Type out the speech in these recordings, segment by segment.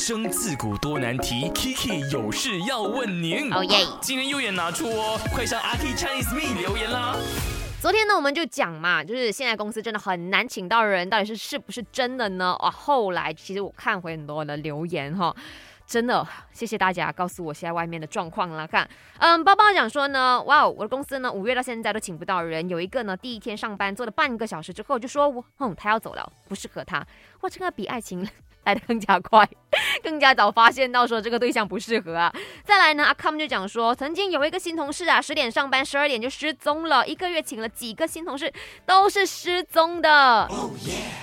生自古多难题，Kiki 有事要问您。哦耶！今天右眼拿出哦，快上阿 K Chinese Me 留言啦。昨天呢，我们就讲嘛，就是现在公司真的很难请到人，到底是是不是真的呢？哦，后来其实我看回很多的留言哈。真的，谢谢大家告诉我现在外面的状况了。看，嗯，包包讲说呢，哇，我的公司呢，五月到现在都请不到人。有一个呢，第一天上班做了半个小时之后就说，我，哼，他要走了，不适合他。哇，这个比爱情来的更加快。更加早发现到说这个对象不适合啊！再来呢，阿康就讲说，曾经有一个新同事啊，十点上班，十二点就失踪了，一个月请了几个新同事都是失踪的，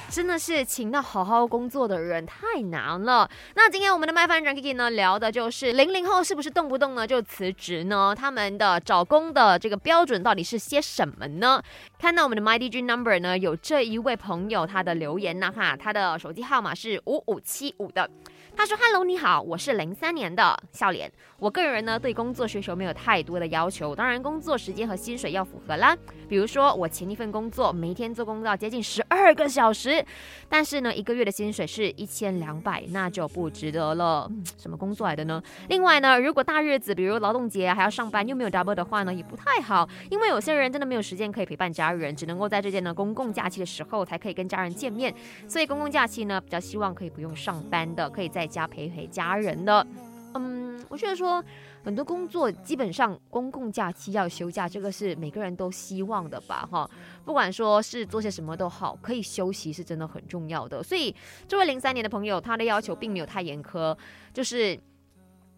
真的是请到好好工作的人太难了。那今天我们的麦饭转 Kiki 呢，聊的就是零零后是不是动不动呢就辞职呢？他们的找工的这个标准到底是些什么呢？看到我们的 My DJ Number 呢，有这一位朋友他的留言呢，哈，他的手机号码是五五七五的。他说：“Hello，你好，我是零三年的笑脸。我个人呢，对工作需求没有太多的要求，当然工作时间和薪水要符合啦。比如说我前一份工作，每天做工到接近十二个小时，但是呢，一个月的薪水是一千两百，那就不值得了。什么工作来的呢？另外呢，如果大日子，比如劳动节还要上班，又没有 double 的话呢，也不太好，因为有些人真的没有时间可以陪伴家人，只能够在这件呢公共假期的时候才可以跟家人见面。所以公共假期呢，比较希望可以不用上班的，可以在在。”家陪陪家人的，嗯，我觉得说很多工作基本上公共假期要休假，这个是每个人都希望的吧，哈，不管说是做些什么都好，可以休息是真的很重要的。所以这位零三年的朋友，他的要求并没有太严苛，就是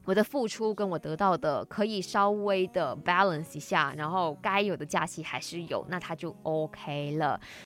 我的付出跟我得到的可以稍微的 balance 一下，然后该有的假期还是有，那他就 OK 了。